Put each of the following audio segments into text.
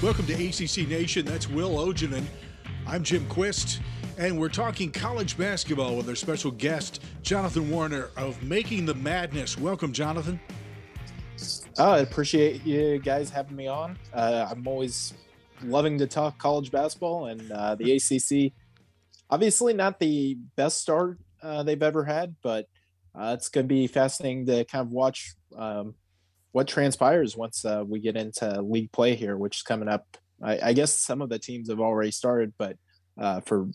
Welcome to ACC Nation. That's Will Ojanen. I'm Jim Quist, and we're talking college basketball with our special guest, Jonathon Warriner of Making the Madness. Welcome, Jonathon. Oh, I appreciate you guys having me on. Uh, I'm always loving to talk college basketball and uh, the ACC. Obviously, not the best start uh, they've ever had, but uh, it's going to be fascinating to kind of watch um, what transpires once uh, we get into league play here, which is coming up. I, I guess some of the teams have already started, but uh, for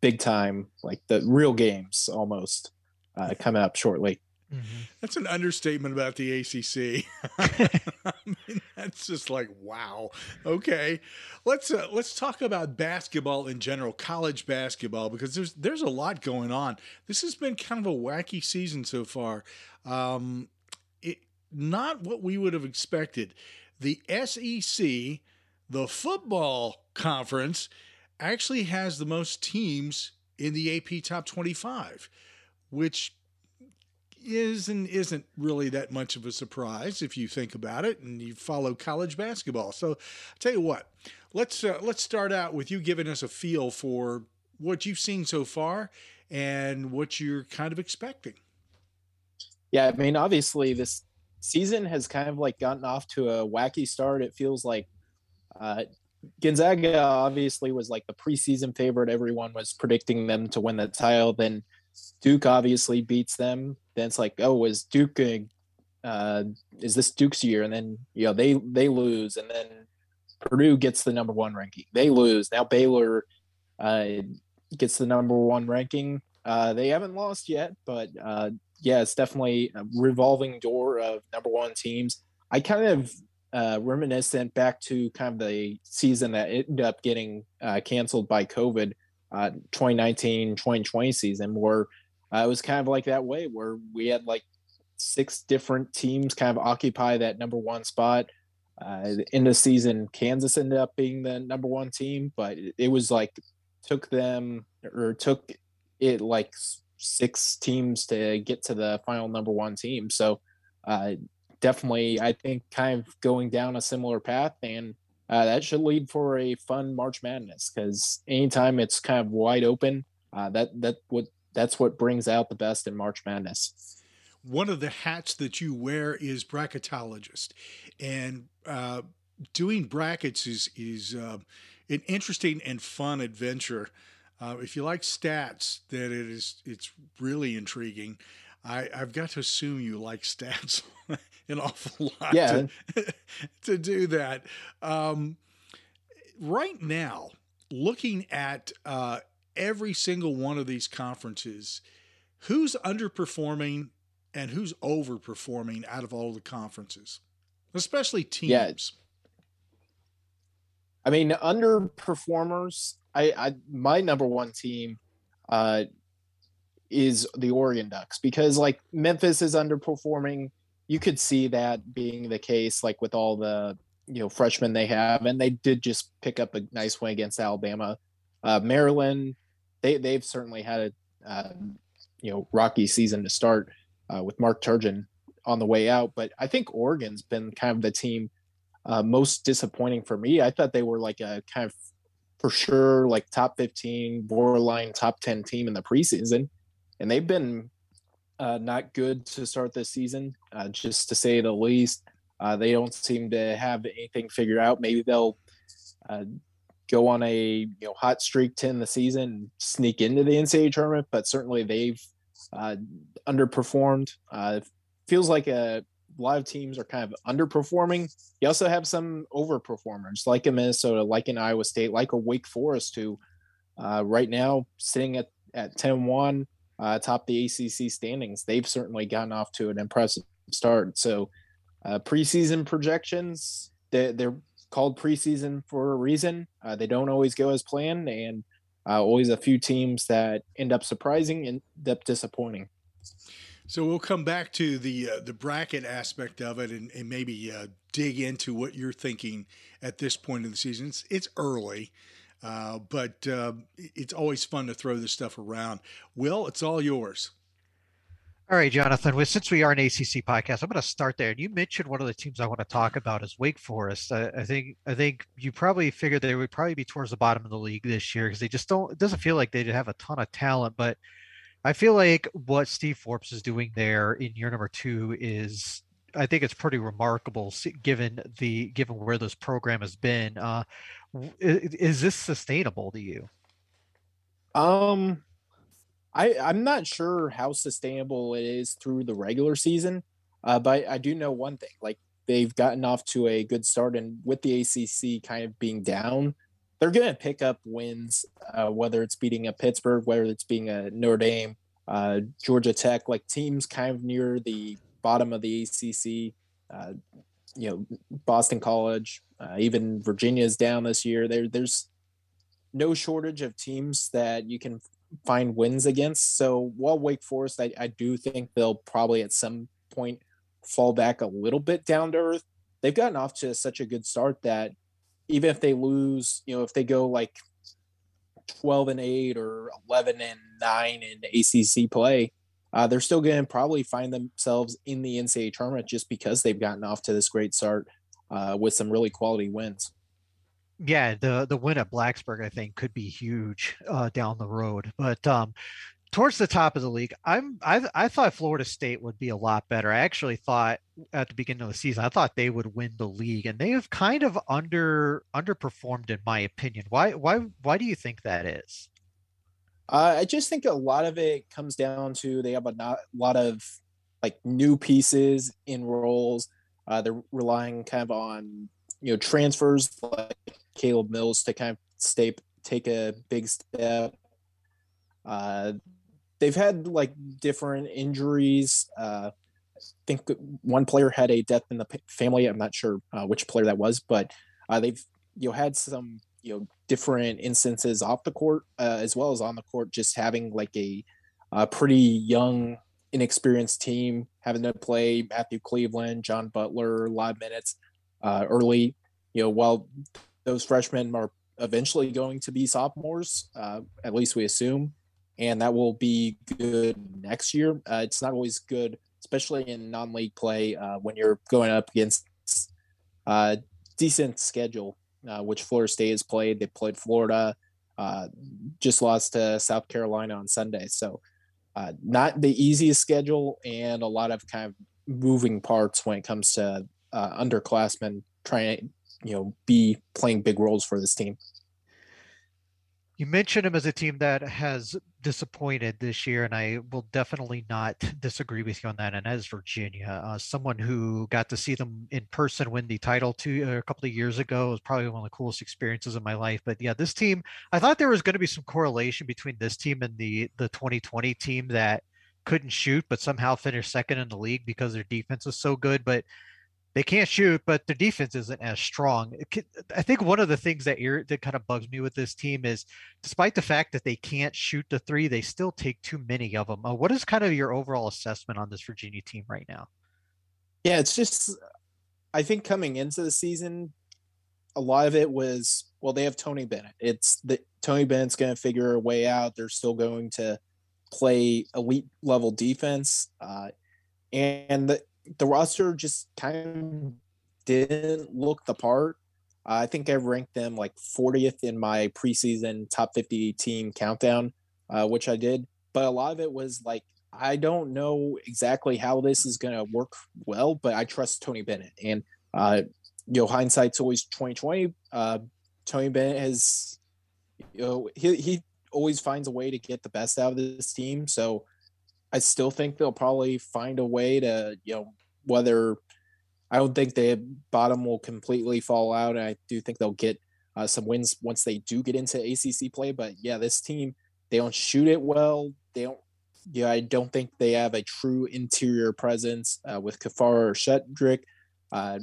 big time, like the real games almost uh, coming up shortly. Mm-hmm. That's an understatement about the ACC. I mean, that's just like wow. Okay, let's uh, let's talk about basketball in general, college basketball, because there's there's a lot going on. This has been kind of a wacky season so far. Um, not what we would have expected. The SEC, the football conference, actually has the most teams in the AP top 25, which is and isn't really that much of a surprise if you think about it and you follow college basketball. So, I'll tell you what, let's uh, let's start out with you giving us a feel for what you've seen so far and what you're kind of expecting. Yeah, I mean, obviously this season has kind of like gotten off to a wacky start. It feels like uh, Gonzaga obviously was like the preseason favorite. Everyone was predicting them to win the title. Then Duke obviously beats them. Then it's like, oh, is Duke? Uh, is this Duke's year? And then you know they they lose, and then Purdue gets the number one ranking. They lose. Now Baylor uh, gets the number one ranking. Uh, they haven't lost yet, but uh, yeah, it's definitely a revolving door of number one teams. I kind of uh, reminiscent back to kind of the season that ended up getting uh, canceled by COVID, uh, 2019 2020 season, where uh, it was kind of like that way, where we had like six different teams kind of occupy that number one spot. Uh, in the season, Kansas ended up being the number one team, but it was like took them or took it like six teams to get to the final number one team. So uh, definitely, I think kind of going down a similar path, and uh, that should lead for a fun March Madness because anytime it's kind of wide open, uh, that that what that's what brings out the best in March Madness. One of the hats that you wear is bracketologist, and uh, doing brackets is is uh, an interesting and fun adventure. Uh, if you like stats, then it is it's really intriguing. I, I've got to assume you like stats an awful lot yeah. to, to do that. Um, right now, looking at uh, every single one of these conferences, who's underperforming and who's overperforming out of all the conferences, especially teams? Yeah. I mean, underperformers I, I my number one team uh, is the Oregon Ducks because like Memphis is underperforming. You could see that being the case, like with all the you know freshmen they have, and they did just pick up a nice win against Alabama. Uh, Maryland, they they've certainly had a uh, you know rocky season to start uh, with Mark Turgeon on the way out, but I think Oregon's been kind of the team uh, most disappointing for me. I thought they were like a kind of for sure like top 15 borderline top 10 team in the preseason. And they've been uh, not good to start this season uh, just to say the least. Uh, they don't seem to have anything figured out. Maybe they'll uh, go on a you know hot streak to end the season sneak into the ncaa tournament but certainly they've uh, underperformed. Feels like a of teams are kind of underperforming. You also have some overperformers, like in Minnesota, like in Iowa State, like a Wake Forest, who uh, right now sitting at at 10-1, uh, top the ACC standings. They've certainly gotten off to an impressive start. So uh, preseason projections, they, they're called preseason for a reason. Uh, they don't always go as planned, and uh, always a few teams that end up surprising and end up disappointing. So we'll come back to the uh, the bracket aspect of it and, and maybe uh, dig into what you're thinking at this point in the season. It's, it's early, uh, but uh, it's always fun to throw this stuff around. Will, it's all yours. All right, Jonathon. Well, since we are an ACC podcast, I'm going to start there. And you mentioned one of the teams I want to talk about is Wake Forest. I, I think I think you probably figured they would probably be towards the bottom of the league this year because they just don't. It doesn't feel like they have a ton of talent. But I feel like what Steve Forbes is doing there in year number two is, I think it's pretty remarkable given the given where this program has been. Uh, is, is this sustainable to you? Um I I'm not sure how sustainable it is through the regular season, uh, but I do know one thing: like they've gotten off to a good start, and with the ACC kind of being down, they're going to pick up wins, uh, whether it's beating a Pittsburgh, whether it's being a Notre Dame, uh, Georgia Tech, like teams kind of near the bottom of the ACC. Uh, you know, Boston College, uh, even is down this year. There, there's no shortage of teams that you can find wins against. So while Wake Forest, I, I do think they'll probably at some point fall back a little bit down to earth. They've gotten off to such a good start that even if they lose, you know, if they go like 12 and 8 or 11 and 9 in ACC play, uh, they're still going to probably find themselves in the NCAA tournament just because they've gotten off to this great start uh, with some really quality wins yeah, the the win at Blacksburg I think could be huge uh, down the road. But um, towards the top of the league, I'm I, I thought Florida State would be a lot better. I actually thought at the beginning of the season I thought they would win the league, and they have kind of under underperformed in my opinion. Why why why do you think that is? Uh, I just think a lot of it comes down to they have a not, lot of like new pieces in roles. Uh, they're relying kind of on you know transfers like Caleb Mills to kind of stay take a big step. Uh, they've had like different injuries. Uh, I think one player had a death in the family. I'm not sure uh, which player that was, but uh, they've you know had some you know different instances off the court uh, as well as on the court. Just having like a, a pretty young, inexperienced team having to play Matthew Cleveland, John Butler, a lot of minutes uh, early. You know, while those freshmen are eventually going to be sophomores, uh, at least we assume, and that will be good next year. Uh, it's not always good, especially in non-league play, uh, when you're going up against a uh, decent schedule, uh, which Florida State has played. They played Florida, uh, just lost to South Carolina on Sunday, so not the easiest schedule, and a lot of kind of moving parts when it comes to underclassmen trying you know be playing big roles for this team. You mentioned him as a team that has disappointed this year, and I will definitely not disagree with you on that. And as Virginia, uh, someone who got to see them in person win the title two uh, a couple of years ago was probably one of the coolest experiences of my life. But yeah, this team, I thought there was going to be some correlation between this team and the the 2020 team that couldn't shoot, but somehow finished second in the league because their defense was so good. But they can't shoot, but their defense isn't as strong. I think one of the things that that kind of bugs me with this team is, despite the fact that they can't shoot the three, they still take too many of them. Uh, what is kind of your overall assessment on this Virginia team right now? Yeah, it's just, I think coming into the season, a lot of it was well, they have Tony Bennett. It's the Tony Bennett's going to figure a way out. They're still going to play elite level defense, uh, and the, the roster just kind of didn't look the part. I think I ranked them like 40th in my preseason top 50 team countdown, uh, which I did. But a lot of it was like, I don't know exactly how this is going to work well, but I trust Tony Bennett. And, uh, you know, hindsight's always 2020. Uh, Tony Bennett has, you know, he, he always finds a way to get the best out of this team. So I still think they'll probably find a way to, you know, whether I don't think the bottom will completely fall out. And I do think they'll get uh, some wins once they do get into ACC play. But yeah, this team, they don't shoot it well. They don't, yeah, I don't think they have a true interior presence uh, with Caffaro or Shedrick. Uh,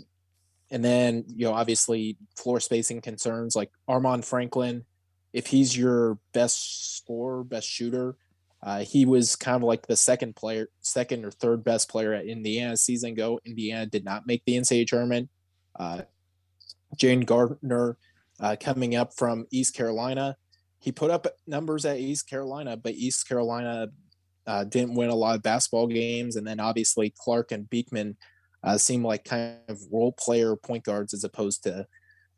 and then, you know, obviously floor spacing concerns like Armaan Franklin. If he's your best scorer, best shooter, uh, he was kind of like the second player, second or third best player at Indiana season ago. Indiana did not make the NCAA tournament. Uh, Jayden Gardner uh, coming up from East Carolina. He put up numbers at East Carolina, but East Carolina uh, didn't win a lot of basketball games, and then obviously Clark and Beekman uh, seem like kind of role player point guards as opposed to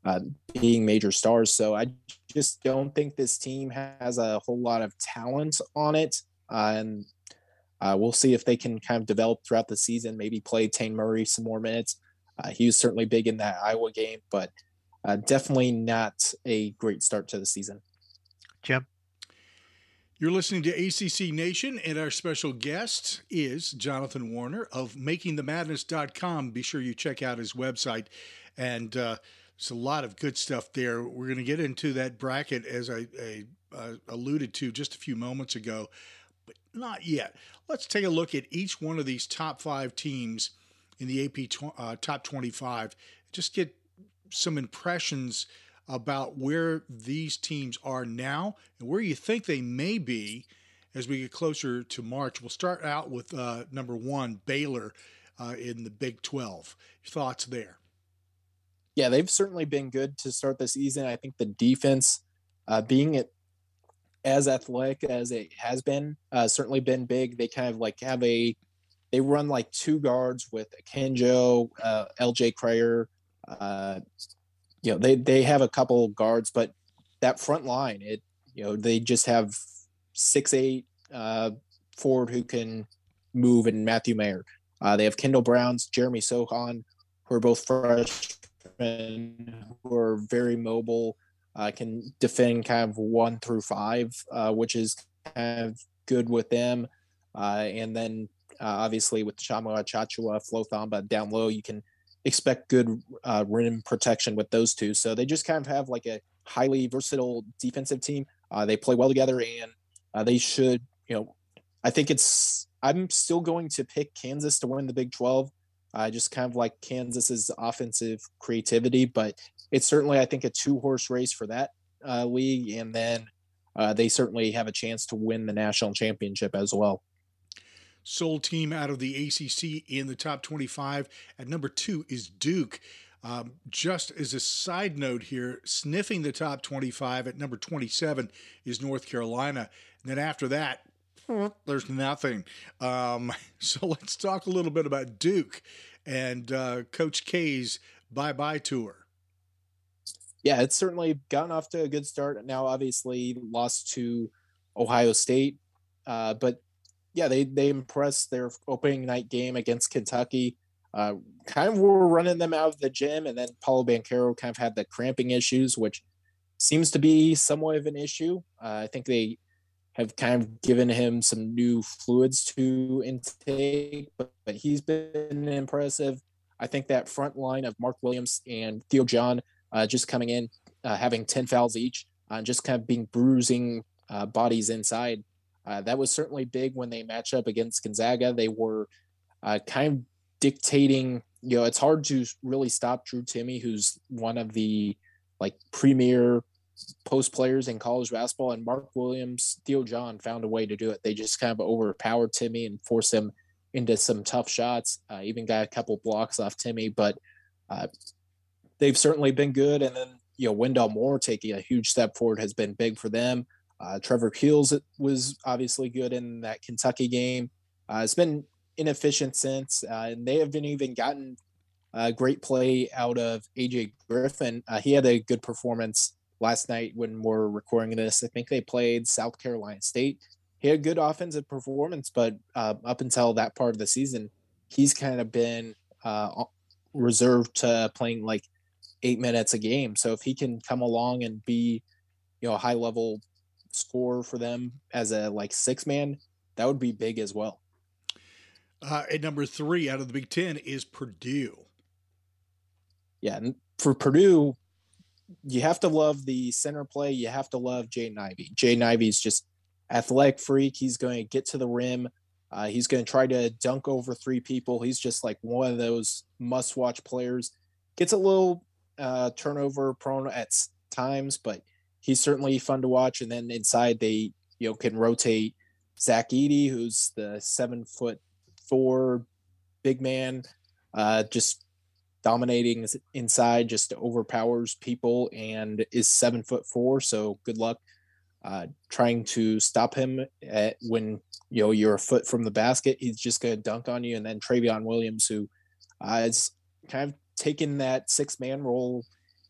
uh, being major stars. So I just don't think this team has a whole lot of talent on it, uh, and uh, we'll see if they can kind of develop throughout the season. Maybe play Taine Murray some more minutes. Uh, he was certainly big in that Iowa game, but uh, definitely not a great start to the season. Jim. You're listening to ACC Nation, and our special guest is Jonathon Warriner of MakingTheMadness.com. Be sure you check out his website, and there's a lot of good stuff there. We're going to get into that bracket as I, I uh, alluded to just a few moments ago, but not yet. Let's take a look at each one of these top five teams in the AP tw- uh, top 25. Just get some impressions about where these teams are now and where you think they may be as we get closer to March. We'll start out with uh, number one, Baylor uh, in the Big 12. Your thoughts there? Yeah, they've certainly been good to start the season. I think the defense, uh, being it as athletic as it has been, uh, certainly been big. They kind of like have a, they run like two guards with Akinjo, uh, LJ Cryer, uh, you know they they have a couple guards, but that front line, it you know they just have six eight uh, forward who can move and Matthew Mayer. Uh, they have Kendall Browns, Jeremy Sochan, who are both who are very mobile, uh, can defend kind of one through five, uh, which is kind of good with them. Uh, and then uh, obviously with Tchamwa Tchatchoua, Flo Thamba down low, you can expect good uh, rim protection with those two. So they just kind of have like a highly versatile defensive team. Uh, they play well together, and they should. You know, I think it's. I'm still going to pick Kansas to win the Big 12. I just kind of like Kansas's offensive creativity, but it's certainly I think a two horse race for that uh, league, and then uh, they certainly have a chance to win the national championship as well sole team out of the ACC in the top 25. At number two is Duke. Um, just as a side note here, sniffing the top 25 at number 27 is North Carolina. And then after that, there's nothing. Um, so let's talk a little bit about Duke and uh, Coach K's bye bye tour. Yeah, it's certainly gotten off to a good start. Now, obviously, lost to Ohio State, uh, but yeah, they they impressed their opening night game against Kentucky. Uh, kind of were running them out of the gym, and then Paolo Banchero kind of had the cramping issues, which seems to be somewhat of an issue. Uh, I think they have kind of given him some new fluids to intake, but, but he's been impressive. I think that front line of Mark Williams and Theo John uh, just coming in, uh, having 10 fouls each, uh, just kind of being bruising uh, bodies inside uh, that was certainly big when they match up against Gonzaga. They were uh, kind of dictating. You know, it's hard to really stop Drew Timme, who's one of the like premier post players in college basketball, and Mark Williams, Theo John found a way to do it. They just kind of overpowered Timme and forced him into some tough shots. Uh, even got a couple blocks off Timme, but uh, they've certainly been good. And then you know, Wendell Moore taking a huge step forward has been big for them. Uh, Trevor Keels was obviously good in that Kentucky game. Uh, it's been inefficient since, uh, and they haven't even gotten a great play out of AJ Griffin. Uh, he had a good performance last night when we're recording this. I think they played South Carolina State. He had good offensive performance, but uh, up until that part of the season, he's kind of been uh, reserved to playing like eight minutes a game. So if he can come along and be, you know, a high level score for them as a like six man, that would be big as well. Uh, at number three out of the Big Ten is Purdue. Yeah, and for Purdue, you have to love the center play. You have to love Jaden Ivey. Jaden is just athletic freak. He's going to get to the rim. Uh, he's going to try to dunk over three people. He's just like one of those must-watch players. Gets a little uh, turnover prone at times, but he's certainly fun to watch. And then inside they you know can rotate Zach Edey, who's the seven foot four big man, uh, just dominating inside, just overpowers people and is seven foot four. So good luck uh, trying to stop him at when you know you're a foot from the basket. He's just going to dunk on you. And then Trevion Williams, who uh, is kind of taken that six man role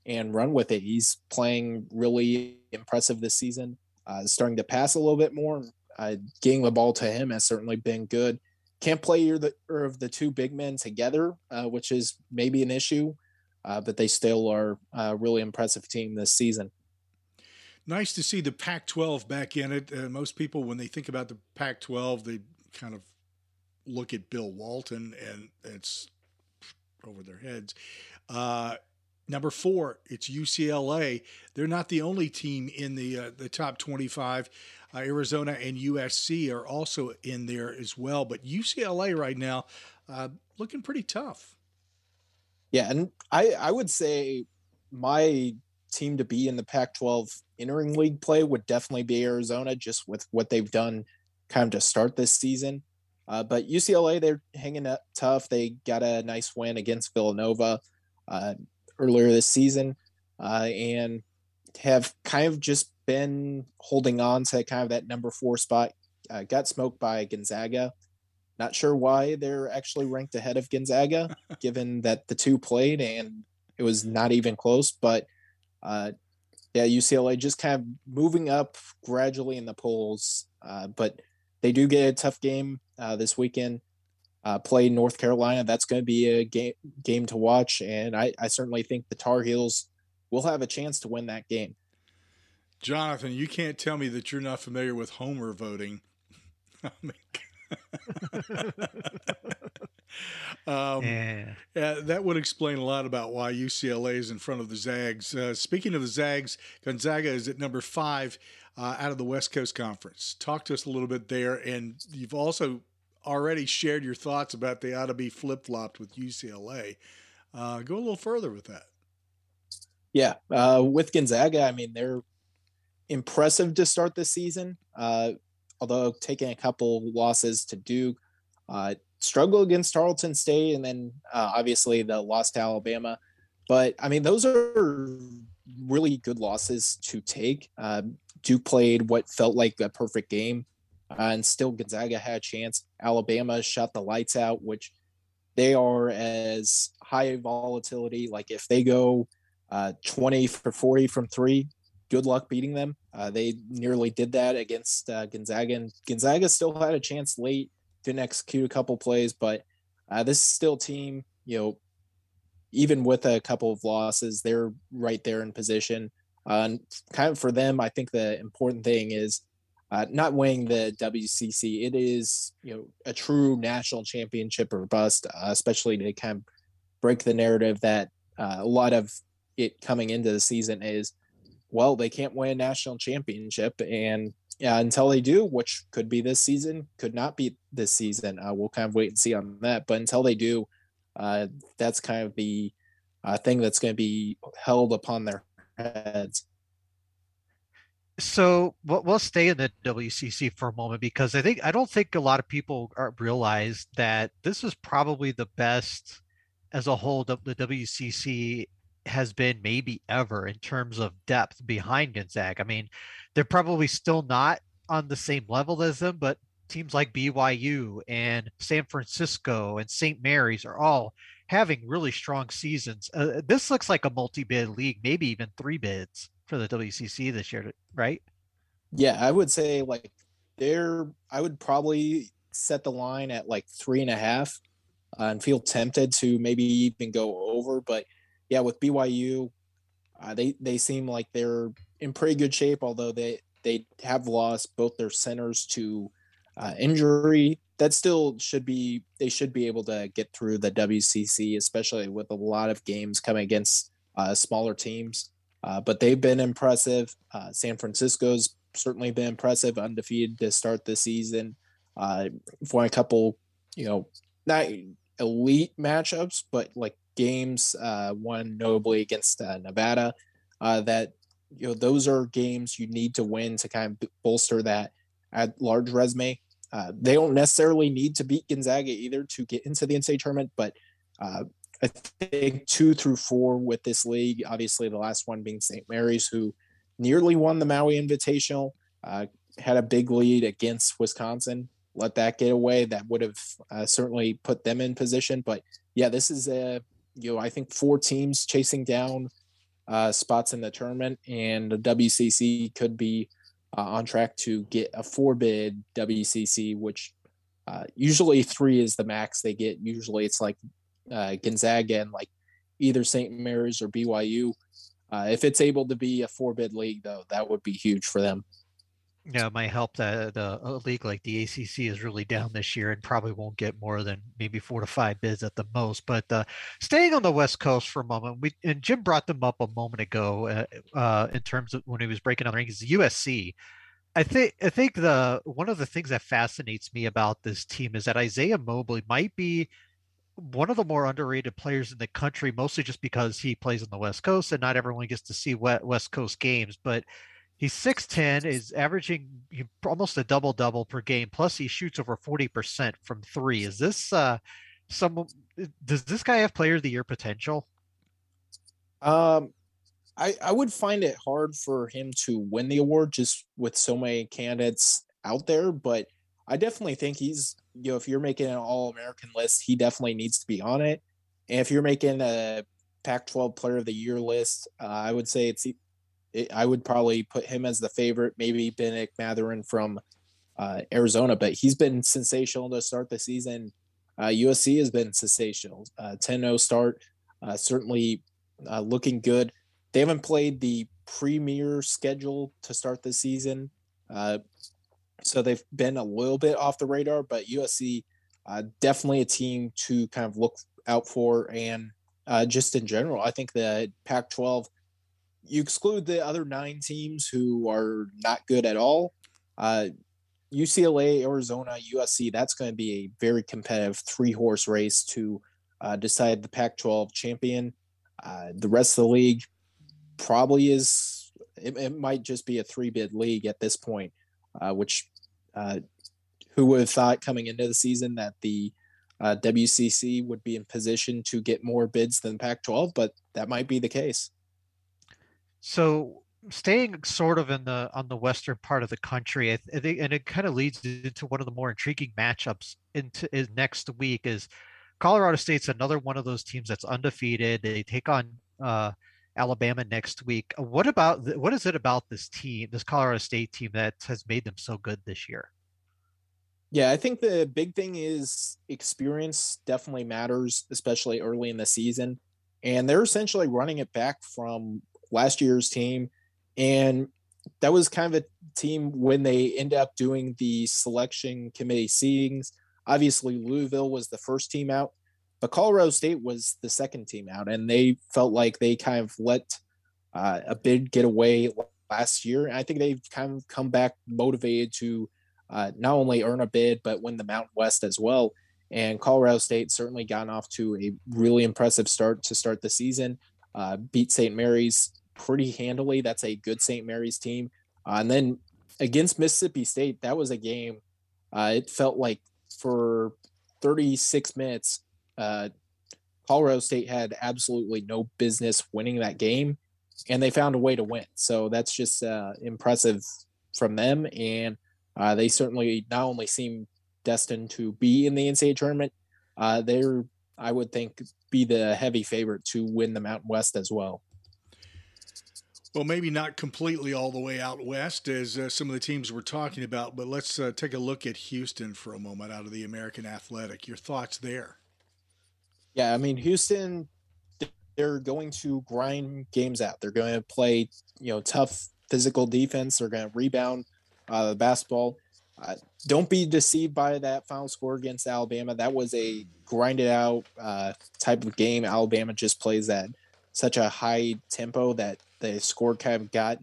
and run with it. He's playing really impressive this season. Uh, starting to pass a little bit more. Uh, getting the ball to him has certainly been good. Can't play either of the two big men together, uh, which is maybe an issue, uh, but they still are a really impressive team this season. Nice to see the Pac 12 back in it. Uh, most people, when they think about the Pac 12, they kind of look at Bill Walton and it's over their heads. Uh, Number four, it's UCLA. They're not the only team in the uh, the top 25. Uh, Arizona and USC are also in there as well. But UCLA right now uh, looking pretty tough. Yeah, and I I would say my team to be in the Pac-12 entering league play would definitely be Arizona, just with what they've done kind of to start this season. Uh, but UCLA, they're hanging up tough. They got a nice win against Villanova. Uh, earlier this season uh, and have kind of just been holding on to kind of that number four spot. Uh, got smoked by Gonzaga. Not sure why they're actually ranked ahead of Gonzaga, given that the two played and it was not even close. But uh, yeah, UCLA just kind of moving up gradually in the polls. Uh, but they do get a tough game uh, this weekend uh, play North Carolina. That's going to be a game game to watch, and I, I certainly think the Tar Heels will have a chance to win that game. Jonathon, you can't tell me that you're not familiar with Homer voting. um, yeah. yeah. that would explain a lot about why UCLA is in front of the Zags. Uh, speaking of the Zags, Gonzaga is at number five uh, out of the West Coast Conference. Talk to us a little bit there, and you've also already shared your thoughts about they ought to be flip flopped with UCLA. Uh, go a little further with that. Yeah, uh, with Gonzaga, I mean they're impressive to start the season. Uh, although taking a couple losses to Duke, uh, struggle against Tarleton State, and then uh, obviously the loss to Alabama. But I mean, those are really good losses to take. Uh, Duke played what felt like a perfect game uh, and still Gonzaga had a chance. Alabama shut the lights out, which they are as high volatility. Like if they go uh, 20 for 40 from three, good luck beating them. Uh, they nearly did that against uh, Gonzaga, and Gonzaga still had a chance late, didn't execute a couple plays, but uh, this is still team, you know, even with a couple of losses, they're right there in position. Uh, and kind of for them, I think the important thing is uh, not winning the WCC. It is you know a true national championship or bust, uh, especially to kind of break the narrative that a lot of it coming into the season is, well, they can't win a national championship, and yeah, until they do, which could be this season, could not be this season. Uh, we'll kind of wait and see on that. But until they do, uh, that's kind of the uh, thing that's going to be held upon their heads so we'll, stay in the WCC for a moment because I think I don't think a lot of people are, realize that this is probably the best as a whole the WCC has been maybe ever in terms of depth behind Gonzaga. I mean, they're probably still not on the same level as them, but teams like BYU and San Francisco and St. Mary's are all having really strong seasons. Uh, this looks like a multi-bid league, maybe even three bids for the WCC this year, right? Yeah, I would say like there, I would probably set the line at like three and a half uh, and feel tempted to maybe even go over. But yeah, with BYU, uh, they they seem like they're in pretty good shape, although they they have lost both their centers to uh, injury. That still should be they should be able to get through the WCC, especially with a lot of games coming against uh, smaller teams. Uh, but they've been impressive. Uh, San Francisco's certainly been impressive, undefeated to start the season. Uh, won a couple, you know, not elite matchups, but like games. Uh, one notably against uh, Nevada. Uh, that you know, those are games you need to win to kind of bolster that at large resume. Uh, they don't necessarily need to beat Gonzaga either to get into the NCAA tournament, but uh, I think two through four with this league. Obviously, the last one being St. Mary's, who nearly won the Maui Invitational. uh, had a big lead against Wisconsin. Let that get away. That would have certainly put them in position. But yeah, this is a you know I think four teams chasing down uh, spots in the tournament, and the WCC could be uh, on track to get a four bid WCC, which uh, usually three is the max they get. Usually it's like uh, Gonzaga and like either St. Mary's or BYU. Uh, if it's able to be a four bid league, though, that would be huge for them. Yeah, it might help that the a league like the ACC is really down this year and probably won't get more than maybe four to five bids at the most. But uh, staying on the West Coast for a moment, we and Jim brought them up a moment ago uh, uh, in terms of when he was breaking down the rankings. USC, I think I think the one of the things that fascinates me about this team is that Isaiah Mobley might be one of the more underrated players in the country, mostly just because he plays on the West Coast and not everyone gets to see West Coast games, but He's 6'10, is averaging almost a double double per game. Plus, he shoots over 40% from three. Is this uh, some? Does this guy have player of the year potential? Um, I, I would find it hard for him to win the award just with so many candidates out there, but I definitely think he's, you know, if you're making an all American list, he definitely needs to be on it. And if you're making a Pac 12 player of the year list, uh, I would say it's it, I would probably put him as the favorite. Maybe Bennedict Mathurin from uh, Arizona, but he's been sensational to start the season. Uh, USC has been sensational. Uh, 10-0 start, uh, certainly uh, looking good. They haven't played the premier schedule to start the season, uh, so they've been a little bit off the radar. But USC, uh, definitely a team to kind of look out for, and just in general, I think the Pac-12 you exclude the other nine teams who are not good at all. Uh, UCLA, Arizona, USC, that's going to be a very competitive three horse race to uh, decide the Pac 12 champion. Uh, the rest of the league probably is, it, it, might just be a three bid league at this point, uh, which uh, who would have thought coming into the season that the uh, WCC would be in position to get more bids than Pac 12, but that might be the case. So staying sort of in the on the western part of the country, I, think, and it kind of leads into one of the more intriguing matchups into is next week is Colorado State's another one of those teams that's undefeated. They take on uh, Alabama next week. What about what is it about this team, this Colorado State team, that has made them so good this year? Yeah, I think the big thing is experience definitely matters, especially early in the season. And they're essentially running it back from last year's team. And that was kind of a team when they end up doing the selection committee seedings. Obviously, Louisville was the first team out, but Colorado State was the second team out, and they felt like they kind of let uh, a bid get away last year. And I think they've kind of come back motivated to uh, not only earn a bid but win the Mountain West as well. And Colorado State certainly gotten off to a really impressive start to start the season. Uh, beat St. Mary's pretty handily. That's a good St. Mary's team. Uh, and then against Mississippi State, that was a game. Uh, it felt like for 36 minutes, uh, Colorado State had absolutely no business winning that game, and they found a way to win. So that's just uh, impressive from them. And uh, they certainly not only seem destined to be in the NCAA tournament, uh, they're, I would think, be the heavy favorite to win the Mountain West as well. Well, maybe not completely all the way out west as uh, some of the teams we're talking about, but let's uh, take a look at Houston for a moment out of the American Athletic. Your thoughts there? Yeah, I mean, Houston, they're going to grind games out. They're going to play, you know, tough physical defense. They're going to rebound uh, the basketball. Uh, don't be deceived by that final score against Alabama. That was a grinded out uh, type of game. Alabama just plays that such a high tempo that the score kind of got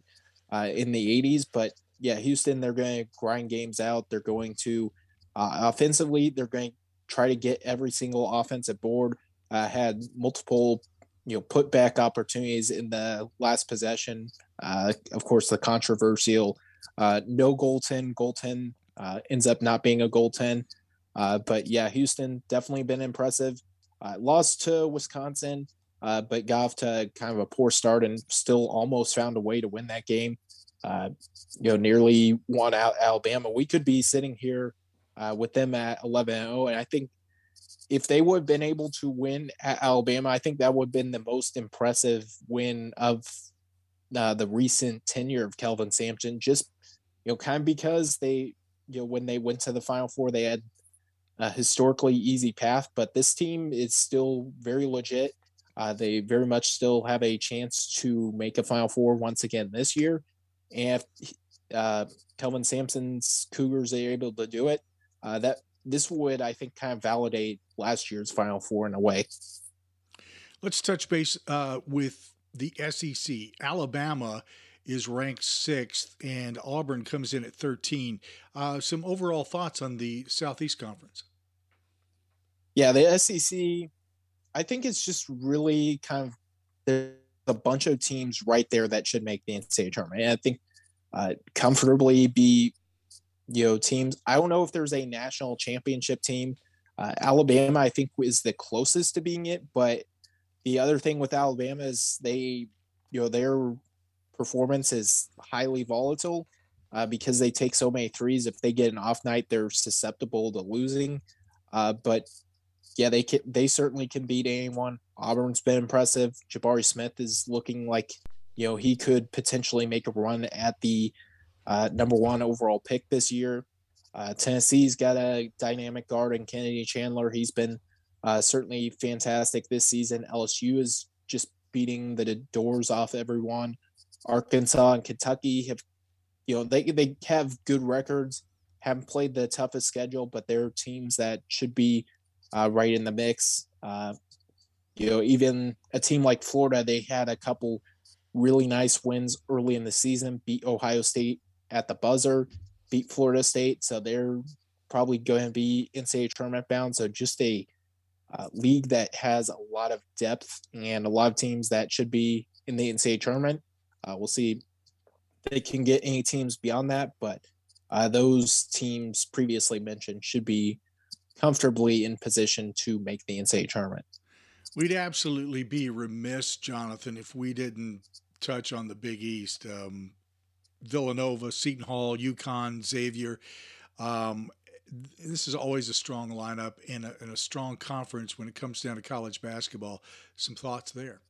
uh, in the 80s. But yeah, Houston, they're going to grind games out. They're going to uh, offensively, they're going to try to get every single offensive board. Uh, had multiple, you know, put back opportunities in the last possession. Uh, of course, the controversial uh, no goaltend, goaltend uh, ends up not being a goaltend. but yeah, Houston definitely been impressive. lost to Wisconsin uh, but got off to kind of a poor start and still almost found a way to win that game. uh, you know, nearly won out Alabama. We could be sitting here uh, with them at 11 0. And I think if they would have been able to win at Alabama, I think that would have been the most impressive win of uh, the recent tenure of Kelvin Sampson. Just you know, kind of because they, you know, when they went to the Final Four, they had a historically easy path, but this team is still very legit. Uh, they very much still have a chance to make a Final Four once again this year. And if uh, Kelvin Sampson's Cougars are able to do it, uh, that this would, I think, kind of validate last year's Final Four in a way. Let's touch base uh, with the SEC. Alabama is ranked sixth, and Auburn comes in at 13. Uh, some overall thoughts on the Southeast Conference? Yeah, the SEC, I think it's just really kind of there's a bunch of teams right there that should make the NCAA tournament. And I think uh, comfortably be you know teams. I don't know if there's a national championship team. Uh, Alabama, I think, is the closest to being it. But the other thing with Alabama is they, you know, their performance is highly volatile uh, because they take so many threes. If they get an off night, they're susceptible to losing. Uh, but yeah, they can. They certainly can beat anyone. Auburn's been impressive. Jabari Smith is looking like you know he could potentially make a run at the uh, number one overall pick this year. Uh, Tennessee's got a dynamic guard in Kennedy Chandler. He's been uh, certainly fantastic this season. LSU is just beating the doors off everyone. Arkansas and Kentucky have, you know, they they have good records. Haven't played the toughest schedule, but they're teams that should be uh, right in the mix. Uh, you know, even a team like Florida, they had a couple really nice wins early in the season. Beat Ohio State at the buzzer, beat Florida State, so they're probably going to be NCAA tournament bound. So just a uh, league that has a lot of depth and a lot of teams that should be in the NCAA tournament. Uh, we'll see if they can get any teams beyond that, but uh, those teams previously mentioned should be comfortably in position to make the NCAA tournament. We'd absolutely be remiss, Jonathon, if we didn't touch on the Big East. Um, Villanova, Seton Hall, UConn, Xavier. Um, this is always a strong lineup and a, and a, strong conference when it comes down to college basketball. Some thoughts there?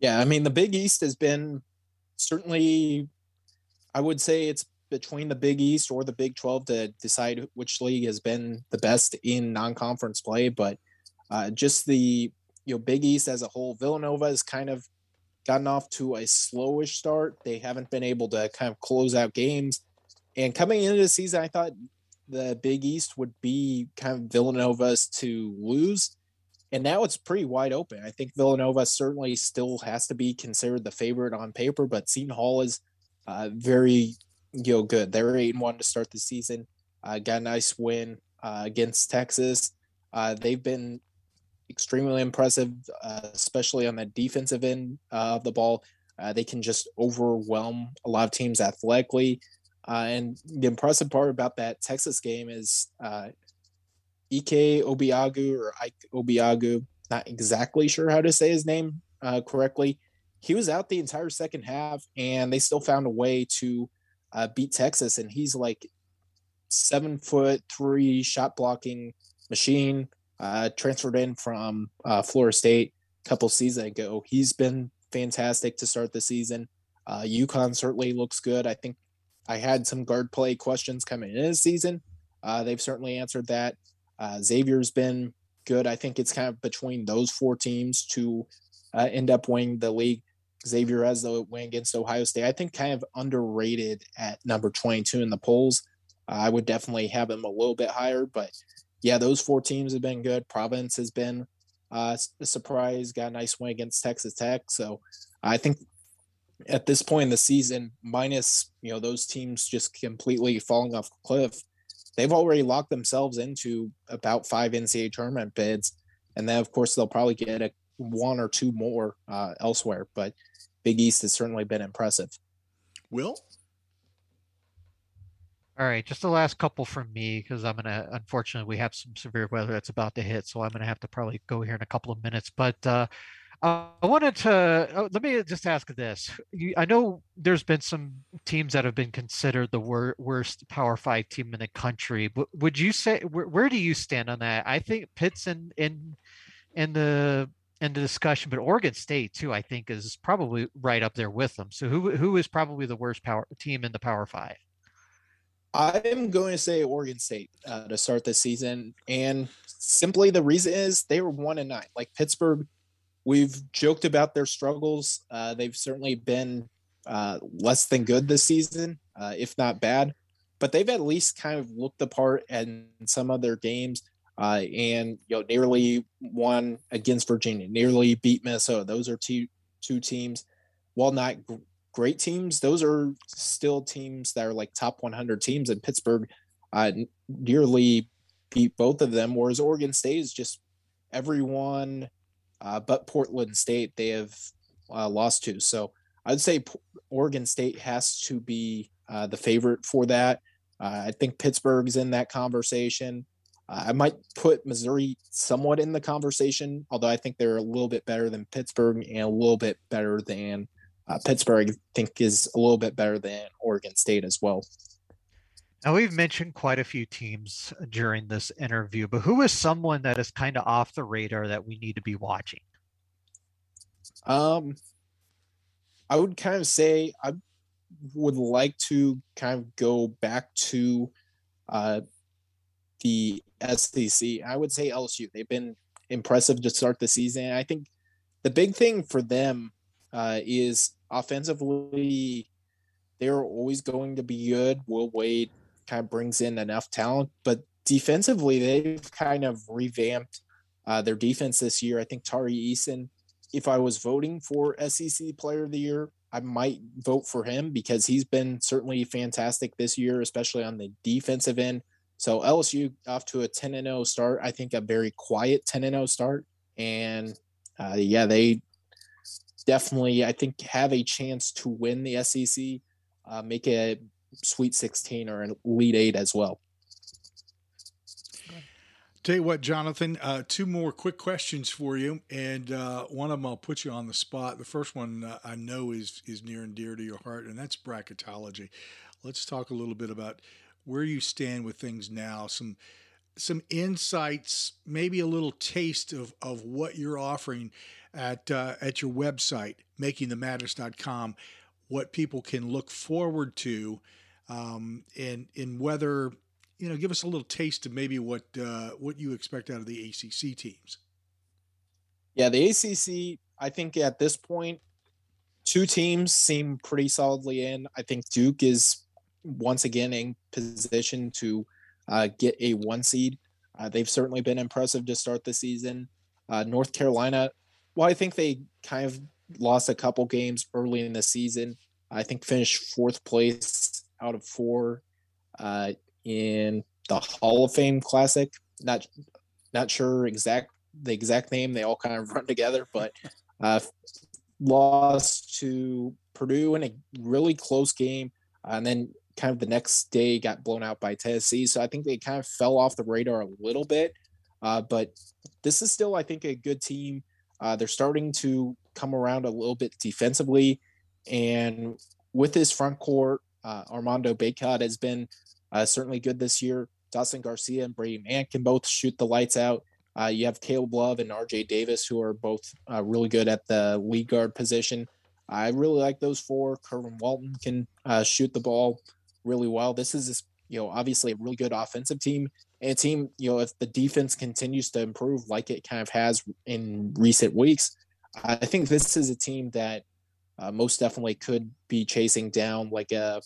Yeah, I mean, the Big East has been certainly, I would say it's between the Big East or the Big 12 to decide which league has been the best in non conference play. But uh, just the you know Big East as a whole, Villanova has kind of gotten off to a slowish start. They haven't been able to kind of close out games. And coming into the season, I thought the Big East would be kind of Villanova's to lose. And now it's pretty wide open. I think Villanova certainly still has to be considered the favorite on paper, but Seton Hall is uh, very know good. They're eight and one to start the season. Uh, got a nice win uh, against Texas. Uh, they've been extremely impressive, uh, especially on the defensive end uh, of the ball. Uh, they can just overwhelm a lot of teams athletically. And the impressive part about that Texas game is Ike Obiagu or Ike Obiagu, not exactly sure how to say his name correctly. He was out the entire second half, and they still found a way to uh, beat Texas. And he's like seven foot three shot blocking machine uh, transferred in from uh, Florida State a couple seasons ago. He's been fantastic to start the season. Uh, UConn certainly looks good. I think I had some guard play questions coming in the season. Uh, they've certainly answered that. Uh, Xavier's been good. I think it's kind of between those four teams to uh, end up winning the league. Xavier has the win against Ohio State. I think kind of underrated at number 22 in the polls. I would definitely have him a little bit higher, but yeah, those four teams have been good. Providence has been uh, a surprise, got a nice win against Texas Tech. So I think at this point in the season, minus you know those teams just completely falling off cliff, they've already locked themselves into about five NCAA tournament bids, and then of course they'll probably get a one or two more uh, elsewhere. But Big East has certainly been impressive. Will all right, just the last couple from me because I'm gonna. Unfortunately, we have some severe weather that's about to hit, so I'm gonna have to probably go here in a couple of minutes. But uh, I wanted to oh, let me just ask this. You, I know there's been some teams that have been considered the wor- worst Power Five team in the country. But would you say where, where do you stand on that? I think Pitt's in in in the in the discussion, but Oregon State too. I think is probably right up there with them. So who who is probably the worst power team in the Power Five? I'm going to say Oregon State uh, to start this season, and simply the reason is they were one and nine. Like Pittsburgh We've joked about their struggles. Uh, they've certainly been uh, less than good this season, uh, if not bad, but they've at least kind of looked the part in some of their games. Uh, and you know, nearly won against Virginia, nearly beat Minnesota. Those are two two teams. While not g- great teams, those are still teams that are like top 100 teams. And Pittsburgh uh, nearly beat both of them. Whereas Oregon State is just everyone uh, but Portland State they have uh, lost to. So I'd say P- Oregon State has to be uh, the favorite for that. Uh, I think Pittsburgh's in that conversation. I might put Missouri somewhat in the conversation, although I think they're a little bit better than Pittsburgh and a little bit better than uh, Pittsburgh. I think is a little bit better than Oregon State as well. Now we've mentioned quite a few teams during this interview, but who is someone that is kind of off the radar that we need to be watching? Um, I would kind of say I would like to kind of go back to uh, the SEC. I would say LSU. They've been impressive to start the season. I think the big thing for them uh, is offensively, they're always going to be good. Will Wade kind of brings in enough talent, but defensively, they've kind of revamped uh, their defense this year. I think Tari Eason, if I was voting for SEC Player of the Year, I might vote for him because he's been certainly fantastic this year, especially on the defensive end. So LSU off to a 10 and 0 start. I think a very quiet 10 and 0 start. And uh, yeah, they definitely, I think, have a chance to win the SEC, uh, make a Sweet 16 or an Elite Eight as well. Tell you what, Jonathon, uh, two more quick questions for you, and uh, one of them I'll put you on the spot. The first one uh, I know is is near and dear to your heart, and that's bracketology. Let's talk a little bit about where you stand with things now. Some some insights, maybe a little taste of of what you're offering at uh, at your website, makingthemadness.com. What people can look forward to, um, and and whether you know, give us a little taste of maybe what uh, what you expect out of the ACC teams. Yeah, the ACC. I think at this point, two teams seem pretty solidly in. I think Duke is once again in position to uh, get a one seed. Uh, they've certainly been impressive to start the season. Uh, North Carolina, well, I think they kind of lost a couple games early in the season. I think finished fourth place out of four. Uh, in the Hall of Fame Classic. Not not sure exact the exact name. They all kind of run together, but uh, lost to Purdue in a really close game, and then kind of the next day got blown out by Tennessee. So I think they kind of fell off the radar a little bit. Uh, but this is still, I think, a good team. Uh, they're starting to come around a little bit defensively, and with this front court, uh, Armando Bacot has been uh, certainly good this year. Dawson Garcia and Brady Manek can both shoot the lights out. Uh, you have Caleb Love and RJ Davis, who are both uh, really good at the lead guard position. I really like those four. Kerwin Walton can shoot the ball really well. This is, you know, obviously a really good offensive team. And a team, you know, if the defense continues to improve like it kind of has in recent weeks, I think this is a team that uh, most definitely could be chasing down like a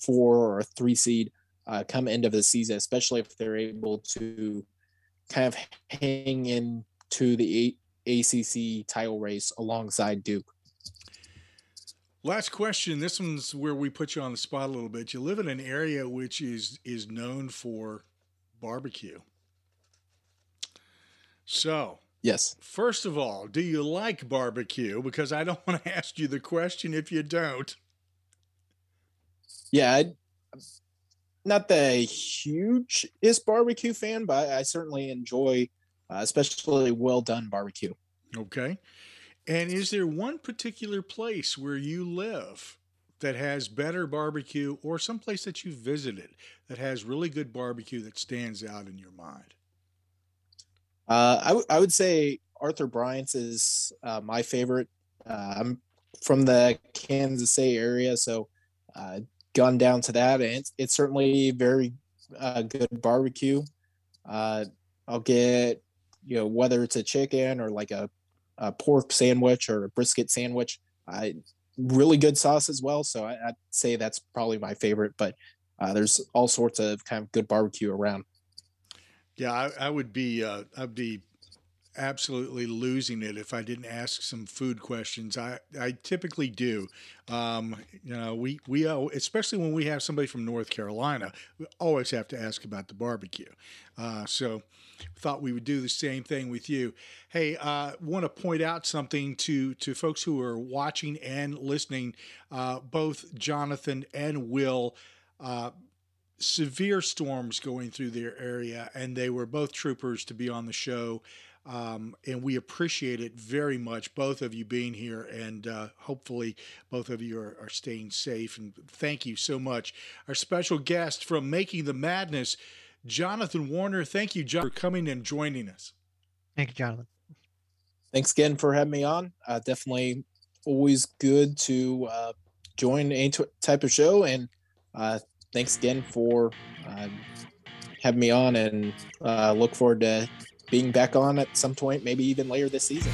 four or a three seed uh, come end of the season, especially if they're able to kind of hang in to the ACC title race alongside Duke. Last question. This one's where we put you on the spot a little bit. You live in an area which is is known for barbecue. So, yes. First of all, do you like barbecue? Because I don't want to ask you the question if you don't. Yeah, I, not the hugest barbecue fan, but I certainly enjoy, uh, especially well done barbecue. Okay. And is there one particular place where you live that has better barbecue or some place that you visited that has really good barbecue that stands out in your mind? Uh, I, w- I would say Arthur Bryant's is uh, my favorite. Uh, I'm from the Kansas City area, so uh, gone down to that, and it's, it's certainly very uh, good barbecue. Uh, I'll get you know whether it's a chicken or like a a pork sandwich or a brisket sandwich. I really good sauce as well. So I, would say that's probably my favorite. But uh, there's all sorts of kind of good barbecue around. Yeah, I, I would be uh, I'd be absolutely losing it if I didn't ask some food questions. I, I typically do. Um, you know, we we especially when we have somebody from North Carolina, we always have to ask about the barbecue. Uh, so thought we would do the same thing with you. Hey, uh, want to point out something to to folks who are watching and listening. Uh, both Jonathon and Will. Uh, severe storms going through their area, and they were both troopers to be on the show. Um, and we appreciate it very much, both of you being here, and uh, hopefully both of you are, are, staying safe. And thank you so much. Our special guest from Making the Madness, Jonathon Warriner. Thank you, John, for coming and joining us. Thank you, Jonathon. Thanks again for having me on. Uh, definitely always good to uh, join any t- type of show, and uh, thanks again for uh, having me on, and uh, look forward to being back on at some point, maybe even later this season.